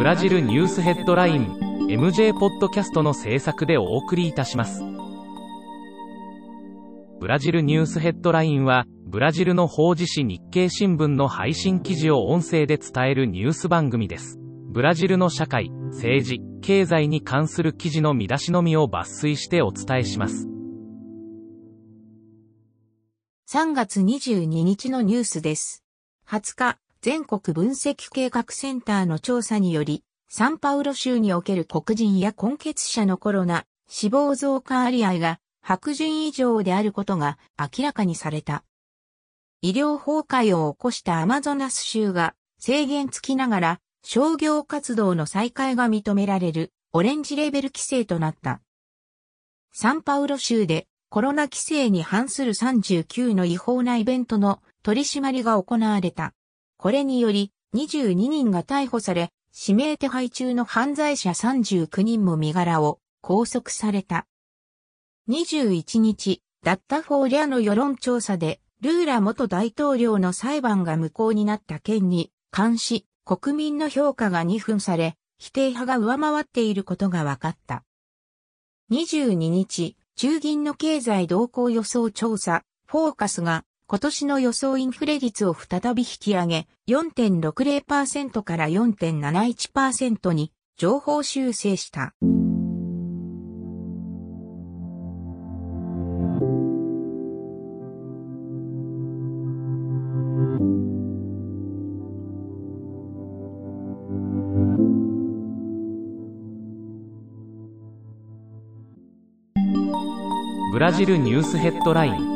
ブラジルニュースヘッドライン MJ ポッドキャストの制作でお送りいたします。ブラジルニュースヘッドラインは、ブラジルの法事紙日経新聞の配信記事を音声で伝えるニュース番組です。ブラジルの社会、政治、経済に関する記事の見出しのみを抜粋してお伝えします。3月22日のニュースです。20日、全国分析計画センターの調査により、サンパウロ州における黒人や根血者のコロナ、死亡増加割合が白人以上であることが明らかにされた。医療崩壊を起こしたアマゾナス州が制限付きながら商業活動の再開が認められるオレンジレベル規制となった。サンパウロ州でコロナ規制に反する39の違法なイベントの取り締まりが行われた。これにより22人が逮捕され、指名手配中の犯罪者39人も身柄を拘束された。21日、ダッタフォーリャの世論調査で、ルーラ元大統領の裁判が無効になった件に関し、国民の評価が2分され、否定派が上回っていることが分かった。22日、中銀の経済動向予想調査、フォーカスが今年の予想インフレ率を再び引き上げ、4.60%から4.71%に情報修正した。ブラジルニュースヘッドライン